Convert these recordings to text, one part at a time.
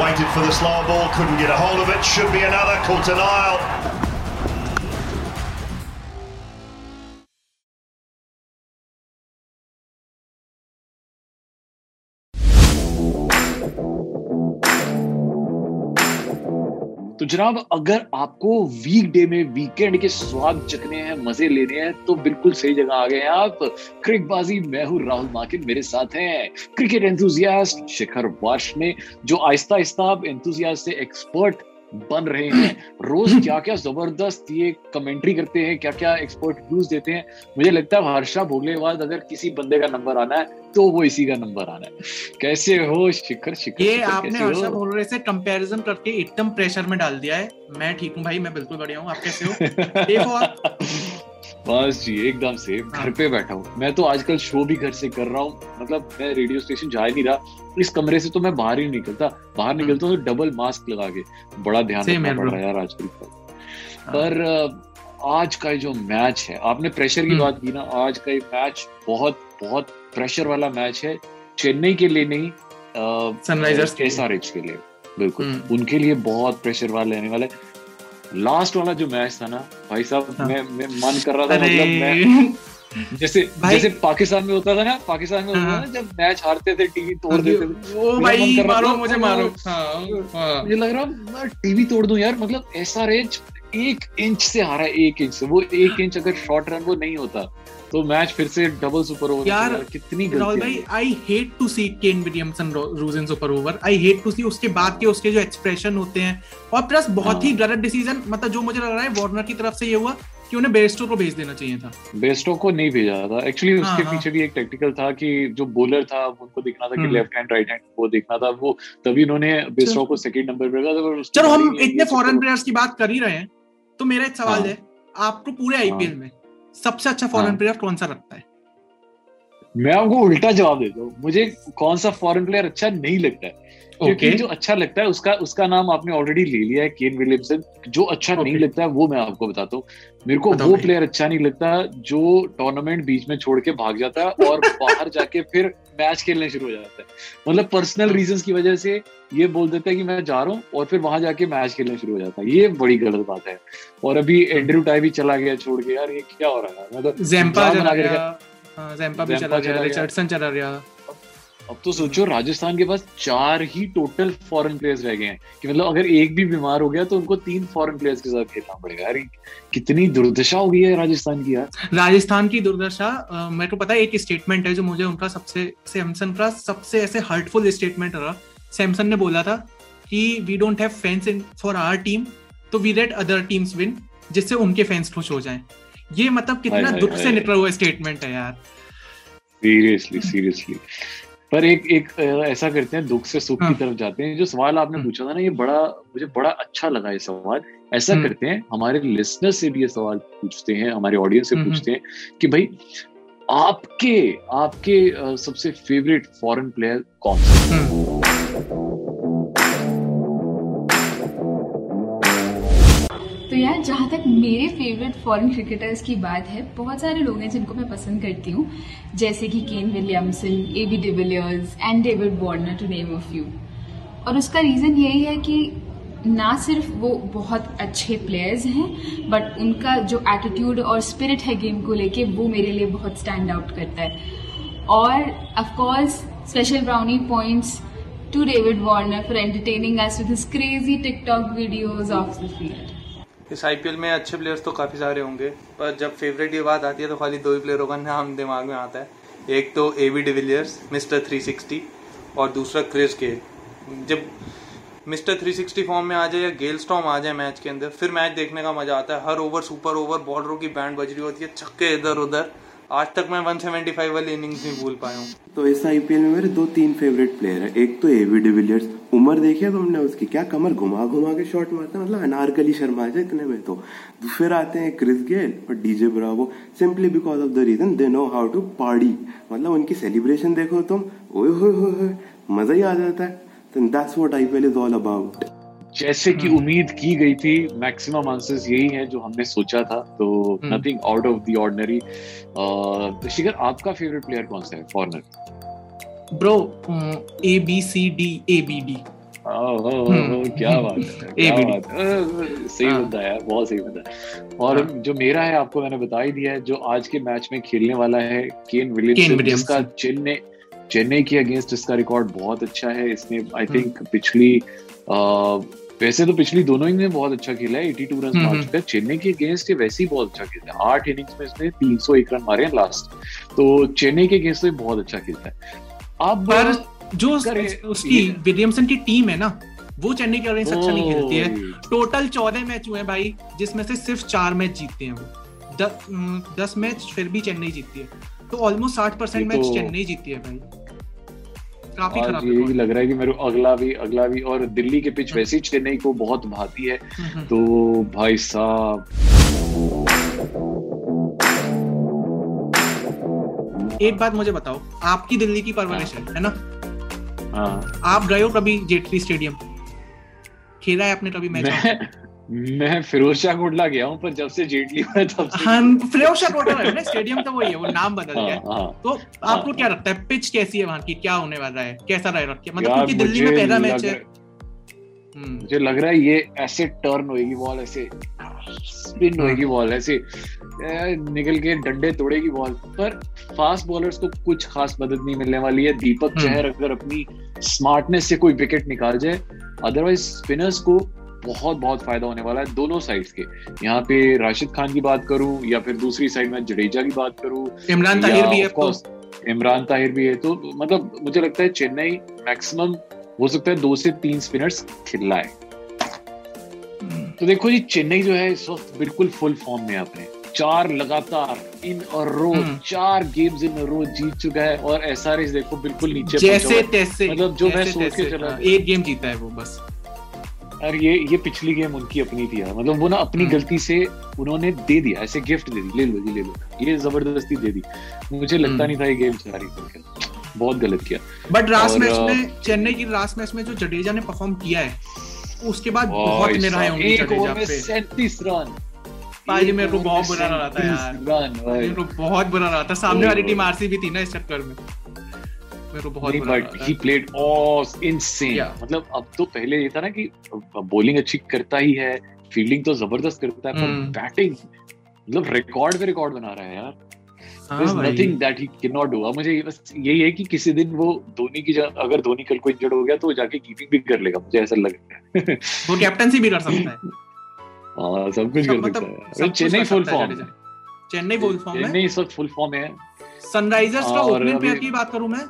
Waited for the slower ball, couldn't get a hold of it. Should be another. Caught aisle. तो जनाब, अगर आपको week day में weekend के स्वाद चखने हैं, मज़े लेने हैं तो बिल्कुल सही जगह आ गए हैं आप। क्रिकबाजी, मैं हूँ राहुल माकिन, मेरे साथ हैं क्रिकेट एंथुजियास्ट शिखर वाश ने जो आहिस्ता आहिस्ता आप एंथुजियास्ट से एक्सपर्ट बन रहे हैं। रोज क्या क्या ज़बरदस्त ये कमेंट्री करते हैं क्या क्या एक्सपर्ट व्यूज़ देते हैं। मुझे लगता है हर्षा भोगले बाद अगर किसी बंदे का नंबर आना है तो वो इसी का नंबर आना है। कैसे हो? शिखर शिखर ये शिखर, आपने हर्षा भोगले से कंपैरिजन करके एकदम प्रेशर में डाल दिया है। मैं ठीक हूँ भाई मैं बिल्कुल बढ़िया हूँ। आप कैसे हो? आप? बस जी एकदम से घर पे बैठा हूँ। मैं तो आजकल शो भी घर से कर रहा हूँ। मतलब मैं रेडियो स्टेशन जा ही नहीं रहा। इस कमरे से तो मैं बाहर ही निकलता। बाहर निकलता हूँ तो डबल मास्क लगा के। बड़ा ध्यान रखना पड़ रहा है यार आजकल पर पर आज का जो मैच है आपने प्रेशर की हम्म। बात की ना आज का ये मैच बहुत बहुत प्रेशर वाला मैच है। चेन्नई के लिए नहीं Sunrisers के। एस आर एच के लिए। बिल्कुल। हम्म। उनके लिए बहुत प्रेशर वाला रहने वाला। है लास्ट वाला जो मैच था ना भाई साहब हाँ। मैं मैं मन कर रहा था मतलब मैं जैसे भाई- जैसे पाकिस्तान में होता था ना पाकिस्तान में होता था हाँ। ना जब मैच हारते थे टीवी तोड़ देते थे। ओ भाई मारो मुझे मारो। हाँ, हाँ। मुझे लग रहा मैं टीवी तोड़ दूँ यार मतलब आर एच एक इंच से हारा है एक इंच से। वो एक इंच अगर शॉर्ट रन वो नहीं होता तो मैच फिर से डबल सुपर ओवर यार, कितनी राहुल भाई I hate to see Kane Williamson lose in super over I hate to see उसके बाद के उसके जो एक्सप्रेशन होते हैं। और प्लस बहुत ही हाँ। गलत डिसीज़न मतलब जो मुझे लग रहा है वार्नर की तरफ़ से ये हुआ। कि उन्हें बेस्टो को भेज देना चाहिए था बेस्टो को नहीं भेजा था एक्चुअली हाँ, उसके हाँ। पीछे भी एक टेक्निकल था कि जो बॉलर था उनको देखना था कि। लेफ़्ट हैंड राइट हैंड वो देखना था वो तभी उन्होंने बेस्टो को सेकंड नंबर पे रखा था चलो हम इतने फॉरेन प्लेयर्स की बात कर ही रहे हैं तो मेरा एक सवाल हाँ। है आपको पूरे आईपीएल में सबसे अच्छा फॉरेन हाँ। प्लेयर कौन सा लगता है मैं आपको उल्टा जवाब देता हूँ मुझे कौन सा फॉरेन प्लेयर अच्छा नहीं लगता है क्योंकि Okay. जो अच्छा लगता है उसका उसका नाम आपने ऑलरेडी ले लिया है केन विलियमसन जो अच्छा नहीं लगता है वो मैं आपको बताता हूँ। मेरे को वो प्लेयर अच्छा नहीं लगता जो टूर्नामेंट बीच में छोड़ के भाग जाता है और बाहर जाके फिर मैच खेलने शुरू हो जाता है। मतलब पर्सनल रीजंस की वजह से ये बोल देता है कि मैं जा रहा हूँ और फिर वहाँ जाके मैच खेलना शुरू हो जाता है। ये बड़ी गलत बात है। और अभी एंड्रू टाई भी चला गया छोड़ के। यार ये क्या हो रहा है? मतलब जैम्पा चला गया। हाँ, भी जैम्पा चला गया चला गया। रिचर्डसन चला गया। अब तो सोचो राजस्थान के पास चार ही टोटल फॉरेन प्लेयर्स रह गए हैं। कि मतलब अगर एक भी बीमार हो गया तो उनको तीन फॉरेन प्लेयर्स के साथ खेलना पड़ेगा। यार ये कितनी दुर्दशा हो गई है राजस्थान की यार। राजस्थान की दुर्दशा मेरे को पता है एक स्टेटमेंट है जो मुझे उनका सबसे सैमसन का सबसे ऐसे हर्टफुल स्टेटमेंट रहा। सैमसन ने बोला था कि we don't have fans in for our team तो we let other teams win जिससे उनके फैंस खुश हो जाएँ। ये मतलब कितना दुख से निकला हुआ स्टेटमेंट है यार। सीरियसली सीरियसली पर एक एक ऐसा करते हैं दुख से सुख की हाँ। तरफ़ जाते हैं जो सवाल आपने हम्म। पूछा था ना ये बड़ा मुझे बड़ा अच्छा लगा ये सवाल ऐसा हम्म। करते हैं हमारे लिसनर से भी ये सवाल पूछते हैं हमारे ऑडियंस से हम्म, पूछते हैं कि भाई आपके आपके सबसे फेवरेट फॉरेन प्लेयर कौन सा यार जहाँ तक मेरे फेवरेट फॉरेन क्रिकेटर्स की बात है, बहुत सारे लोग हैं जिनको मैं पसंद करती हूँ, जैसे कि Kane Williamson A B de Villiers and David Warner to name a few और उसका रीज़न यही है कि ना सिर्फ़ वो बहुत अच्छे प्लेयर्स हैं बट उनका जो एटीट्यूड और स्पिरिट है गेम को लेके, वो मेरे लिए बहुत स्टैंड आउट करता है. और of course special brownie points to David Warner for entertaining us with crazy TikTok videos off the field इस आईपीएल में अच्छे प्लेयर्स तो काफ़ी सारे होंगे, पर जब फेवरेट की बात आती है तो खाली दो ही प्लेयरों का नाम दिमाग में आता है। एक तो ए बी डिविलियर्स मिस्टर 360 और दूसरा क्रिस गेल जब मिस्टर 360 फॉर्म में आ जाए या गेल स्टॉम आ जाए मैच के अंदर, फिर मैच देखने का मज़ा आता है। हर ओवर सुपर ओवर बॉलरों की बैंड बज रही होती है, छक्के इधर उधर आज तक मैं 175 वाली इनिंग्स नहीं भूल पाया हूँ। तो इस आईपीएल में मेरे दो तीन फेवरेट प्लेयर है। एक तो एवी डिविलियर्स उम्र देखी है तुमने उसकी? क्या कमर घुमा घुमा के शॉट मारता है? मतलब अनारकली शर्मा है इतने में तो। फिर आते हैं क्रिस गेल और DJ Bravo simply because of the reason they know how to party मतलब उनकी सेलिब्रेशन देखो तुम। होए होए मज़ा ही आ जाता है। तो that's what IPL is all about जैसे कि हम्म। उम्मीद की गई थी मैक्सिमम आंसर्स यही है जो हमने सोचा था तो हम्म। Nothing out of the ordinary Shikhar आपका फेवरेट प्लेयर कौन सा है foreigner bro A B C D A B D hmm. क्या बात है क्या बात है सही हाँ। बंदा है बहुत सही बंदा है और हाँ। जो मेरा है आपको मैंने बता ही दिया है जो आज के मैच में खेलने वाला है केन विलियमसन। जिसका चेन्नई चेन्नई के अगेंस्ट इसका रिकॉर्ड बहुत अच्छा है इसने आई हम्म। थिंक पिछली अ, वैसे तो पिछली दोनों इनिंग में बहुत अच्छा खेला है 82 रन हम्म, मार हम्म। चुका है। चेन्नई के अगेंस्ट ये वैसे ही बहुत अच्छा खेलता है। आठ इनिंग्स में इसने 301 रन मारे हैं लास्ट तो चेन्नई के अगेंस्ट तो बहुत अच्छा खेलता है। अब पर जो उसकी विलियमसन की टीम है ना वो चेन्नई के अगेंस्ट अच्छा नहीं खेलती है। टोटल चौदह मैच हुए हैं भाई जिसमें से सिर्फ़ चार मैच जीतते हैं वो। दस मैच फिर भी चेन्नई जीतती है। तो ऑलमोस्ट साठ परसेंट मैच तो- चेन्नई जीतती है भाई। काफ़ी खराब यही। लग रहा है कि मेरे अगला भी अगला भी और दिल्ली के पिच वैसे ही चेन्नई को बहुत भाती है। हम्म, हम्म। तो भाई साहब। एक बात मुझे बताओ आपकी दिल्ली की परवरिश है। है ना? हाँ। आप गए हो कभी जेटली स्टेडियम? खेला है आपने कभी मैच मैं फिरोज शाह कोटला गया हूँ पर जब से जेटली हुआ तब से हाँ फिरोज शाह कोटला है ना स्टेडियम तो वही है वो नाम बदल हाँ, गया। हाँ। तो आपको क्या लगता है पिच कैसी है वहाँ की? क्या होने वाला है? कैसा रहेगा मतलब क्योंकि दिल्ली में पहला मैच है। हम्म, मुझे लग रहा है ये ऐसे टर्न होएगी बॉल ऐसे स्पिन हाँ। होएगी बॉल ऐसे निकल के डंडे तोड़ेगी बॉल पर फास्ट बॉलर्स को कुछ खास मदद नहीं मिलने वाली है। दीपक हम्म। चहर अगर अपनी स्मार्टनेस से कोई विकेट निकाल जाए अदरवाइज़ स्पिनर्स को बहुत बहुत फ़ायदा होने वाला है दोनों साइड्स के। यहाँ पे राशिद खान की बात करूँ या फिर दूसरी साइड में जडेजा की बात करूँ इमरान ताहिर भी है course इमरान ताहिर भी है। तो मतलब मुझे लगता है चेन्नई मैक्सिमम हो सकता है दो से तीन स्पिनर्स खिलाए। तो देखो जी चेन्नई जो है इस वक्त बिल्कुल फुल फॉर्म में है अपने। चार लगातार इन और रो। चार गेम्स इन रो जीत चुका है और एसआरएच देखो बिल्कुल नीचे जैसे। तैसे मतलब जो मैं सोच के चला हाँ, एक गेम जीता है वो बस। और ये ये पिछली गेम उनकी अपनी थी यार। मतलब वो ना अपनी हम्म। गलती से उन्होंने दे दिया ऐसे गिफ्ट दे दी। ले लो जी ले लो। ये ज़बरदस्ती दे दी। मुझे लगता हम्म। नहीं था ये गेम चला रही करके। बहुत गलत किया। बट लास्ट मैच में चेन्नई की लास्ट मैच में जो जडेजा ने परफॉर्म किया है उसके बाद बहुत साहब, होंगी जडेजा पे। सैंतीस रन। भाई मेरे को बहुत बुरा लगा था यार। मेरे को बहुत बुरा लगा था। सामने वाली टीम। आरसीबी थी ना इस चक्कर में। मेरे को बहुत नहीं but he played as insane मतलब अब तो पहले ये था ना कि बॉलिंग अच्छी करता ही है फील्डिंग तो ज़बरदस्त करता है पर हम्म। बैटिंग मतलब रिकॉर्ड पे रिकॉर्ड बना रहा है यार। Nothing that he can not do मुझे बस यही है कि किसी दिन वो धोनी की जगह अगर धोनी कल को इंजर्ड हो गया तो वो जाके कीपिंग भी कर लेगा मुझे ऐसा लग रहा है। वो कैप्टनसी भी कर सकता है। हाँ सब कुछ कर मतलब सकता है। Chennai full form Chennai full form Chennai इस वक्त फुल फॉर्म है। सनराइजर्स का ओपनिंग प्लेयर की बात करूँ मैं?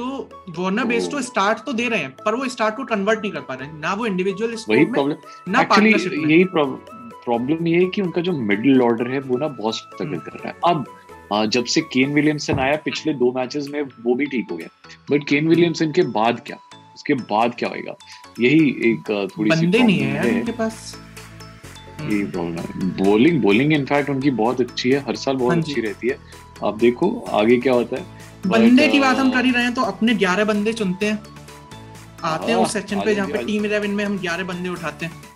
तो वार्नर बेस तो- स्टार्ट तो दे रहे हैं पर वो स्टार्ट को कन्वर्ट नहीं कर पा रहे हैं। ना वो इंडिविजुअल वही प्रॉब्लम ना पार्टनरशिप यही प्रॉब्लम ये है कि उनका जो मिडिल ऑर्डर है वो ना बहुत स्ट्रगल हम्म। कर रहा है। अब जब से केन विलियमसन आया पिछले दो मैचेस में वो भी ठीक हो गया। बट केन विलियमसन के बाद क्या? उसके बाद क्या होएगा? यही एक थोड़ी सी बंदे नहीं है यार उनके पास। यही प्रॉब्लम है। बॉलिंग बॉलिंग इनफैक्ट उनकी बहुत अच्छी है। हर साल बहुत हाँ अच्छी रहती है। आप देखो आगे क्या होता है? बंदे की बात हम कर ही रहे हैं तो अपने 11 बंदे चुनते हैं। आते हैं हाँ, उस सेक्शन पे जहाँ पे टीम 11 में हम 11 बंदे उठाते हैं।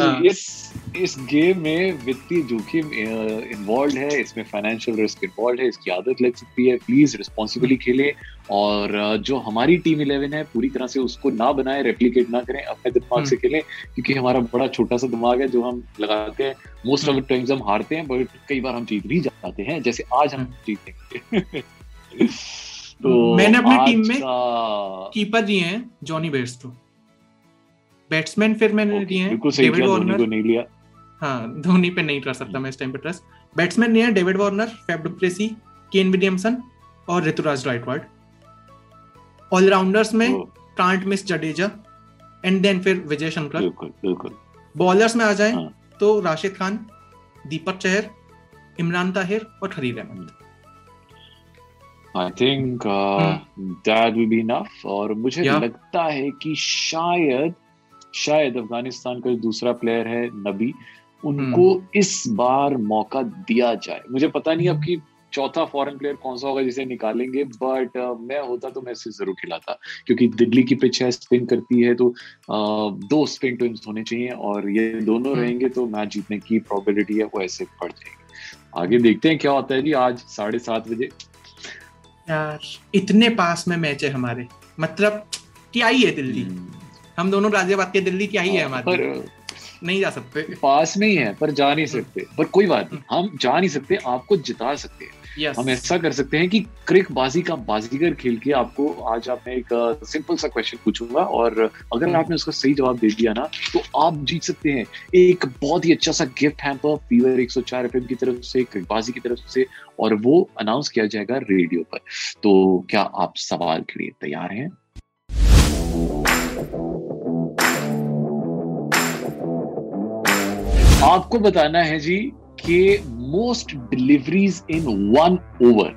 हाँ। इस इस गेम में वित्तीय जोखिम इन्वॉल्व है इसमें फाइनेंशियल रिस्क इन्वॉल्व है इसकी आदत लग सकती है प्लीज़ रिस्पॉन्सिबली खेलें और जो हमारी टीम इलेवन है पूरी तरह से उसको ना बनाए रेप्लिकेट ना करें अपने दिमाग से खेलें क्योंकि हमारा बड़ा छोटा सा दिमाग है जो हम लगाते हैं। मोस्ट ऑफ़ द टाइम्स हम हारते हैं बट कई बार हम जीत भी जाते हैं जैसे आज हम जीतेंगे। तो मैंने अपनी टीम में कीपर दिए हैं जॉनी बेयरस्टो बैट्समैन फिर मैंने दिए हैं डेविड धोनी को नहीं लिया। हाँ धोनी पे नहीं कर सकता मैं इस टाइम पे ट्रस्ट बैट्समैन दिए हैं David Warner Faf du Plessis Kane Williamson और ऋतुराज गायकवाड ऑलराउंडर्स में can't miss Jadeja and then फिर विजय शंकर बिल्कुल बिल्कुल. बॉलर्स में आ जाए हाँ। तो राशिद खान दीपक चहर इमरान ताहिर और Khaleel Ahmed I think that will be enough और मुझे Yeah. लगता है कि शायद शायद अफ़गानिस्तान का जो दूसरा प्लेयर है नबी उनको इस बार मौका दिया जाए। मुझे पता नहीं अब कि चौथा फॉरेन प्लेयर कौन सा होगा जिसे निकालेंगे बट uh, मैं होता तो मैं इसे ज़रूर खिलाता क्योंकि दिल्ली की पिच है स्पिन करती है तो uh, दो स्पिन ट्विंस होने चाहिए और ये दोनों हम्म। रहेंगे तो मैच जीतने की प्रोबेबिलिटी है वो ऐसे बढ़ जाएगी। आगे देखते हैं क्या होता है जी आज साढ़े सात बजे। यार इतने पास में मैच है हमारे मतलब क्या ही है दिल्ली? हम दोनों गाजियाबाद के दिल्ली क्या ही है हमारे? पर नहीं जा सकते। पास में ही है पर जा नहीं सकते। पर कोई बात नहीं हम जा नहीं सकते आपको जिता सकते हैं। यस हम ऐसा कर सकते हैं कि क्रिक बाजी का बाजीगर खेल के आपको आज आपने एक सिंपल सा क्वेश्चन पूछूँगा और अगर आपने उसका सही जवाब दे दिया ना तो आप जीत सकते हैं। एक बहुत ही अच्छा सा गिफ्ट हैम्पर फीवर 104 एफएम की तरफ़ से क्रिक बाजी की तरफ़ से और वो अनाउंस किया जाएगा रेडियो पर। तो क्या आप सवाल के लिए तैयार हैं? आपको बताना है जी कि most deliveries in one over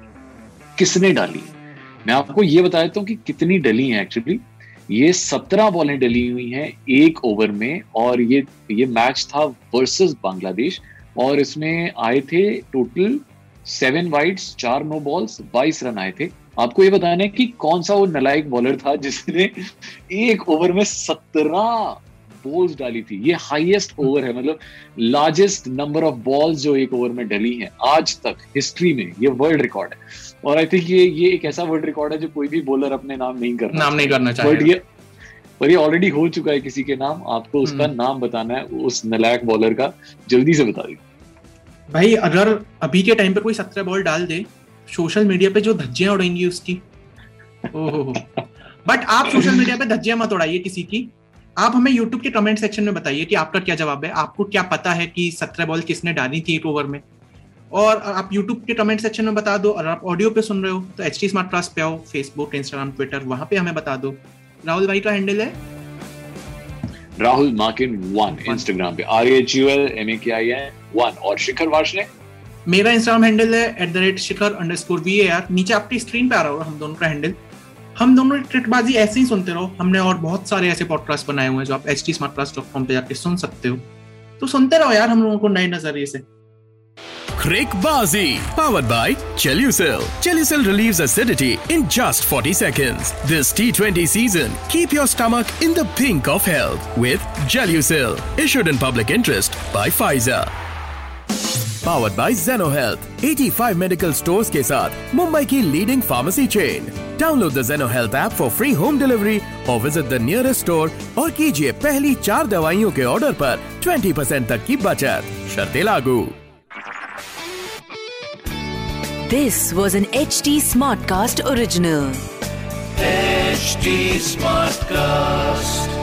किसने डाली? मैं आपको ये बता देता हूँ कि कितनी डली हैं एक्चुअली ये सत्रह बॉलें डली हुई हैं एक ओवर में और ये ये मैच था वर्सेस बांग्लादेश और इसमें आए थे टोटल सेवन वाइड्स चार नो बॉल्स बाईस रन आए थे। आपको ये बताना है कि कौन सा वो नलायक बॉलर था जिसने एक ओवर में सत्रह बॉल्स डाली थी। ये हाईएस्ट ओवर है मतलब लार्जेस्ट नंबर ऑफ़ बॉल्स जो एक ओवर में डली हैं आज तक हिस्ट्री में ये वर्ल्ड रिकॉर्ड है। और आई थिंक ये ये एक ऐसा वर्ल्ड रिकॉर्ड है जो कोई भी बॉलर अपने नाम नहीं करना नाम नहीं करना चाहिए बट ये पर ये ऑलरेडी हो चुका है किसी के नाम आपको उसका हम्म। नाम बताना है उस नलायक बॉलर का। जल्दी से बता दीजिए। भाई अगर अभी के टाइम पे कोई सत्रह बॉल डाल दे सोशल मीडिया पे जो धज्जियाँ उड़ेंगी उसकी। ओहो। बट आप सोशल मीडिया पे धज्जियाँ मत उड़ाइए किसी की। आप हमें यूट्यूब के कमेंट सेक्शन में बताइए कि आपका क्या जवाब है आपको क्या पता है कि सत्रह बॉल किसने डाली थी एक ओवर में। और आप यूट्यूब के कमेंट सेक्शन में बता दो और आप ऑडियो पे सुन रहे हो तो एच टी स्मार्ट क्लास पे आओ फेसबुक इंस्टाग्राम ट्विटर वहाँ पे हमें बता दो। राहुल भाई का हैंडल है? राहुल मार्किन वन इंस्टाग्राम पे। R H U L M A K I N one. और शिखर वाशने मेरा इंस्टाग्राम हैंडल है at the rate Shikhar underscore V A R नीचे आपकी स्क्रीन पे आ रहा होगा हम दोनों का हैंडल हम दोनों ट्रिकबाजी ऐसे ही सुनते रहो हमने और बहुत सारे ऐसे पॉडकास्ट बनाए हुए हैं जो आप H T smart class dot com पे जाके सुन सकते हो तो सुनते रहो यार हम लोगों को नए नज़रिए से Crickbazi, powered by Chelucil. Chelucil relieves acidity in just 40 seconds. This T20 season, keep your stomach in the pink of health with Gelucil. Issued in public interest by Pfizer. Powered by Zeno Health. 85 medical stores के साथ मुंबई की leading pharmacy chain. Download the Zeno Health app for free home delivery or visit the nearest store और कीजिए पहली चार दवाइयों के order पर 20% तक की बचत. शर्तें लागू. This was an HT Smartcast original. HT Smartcast.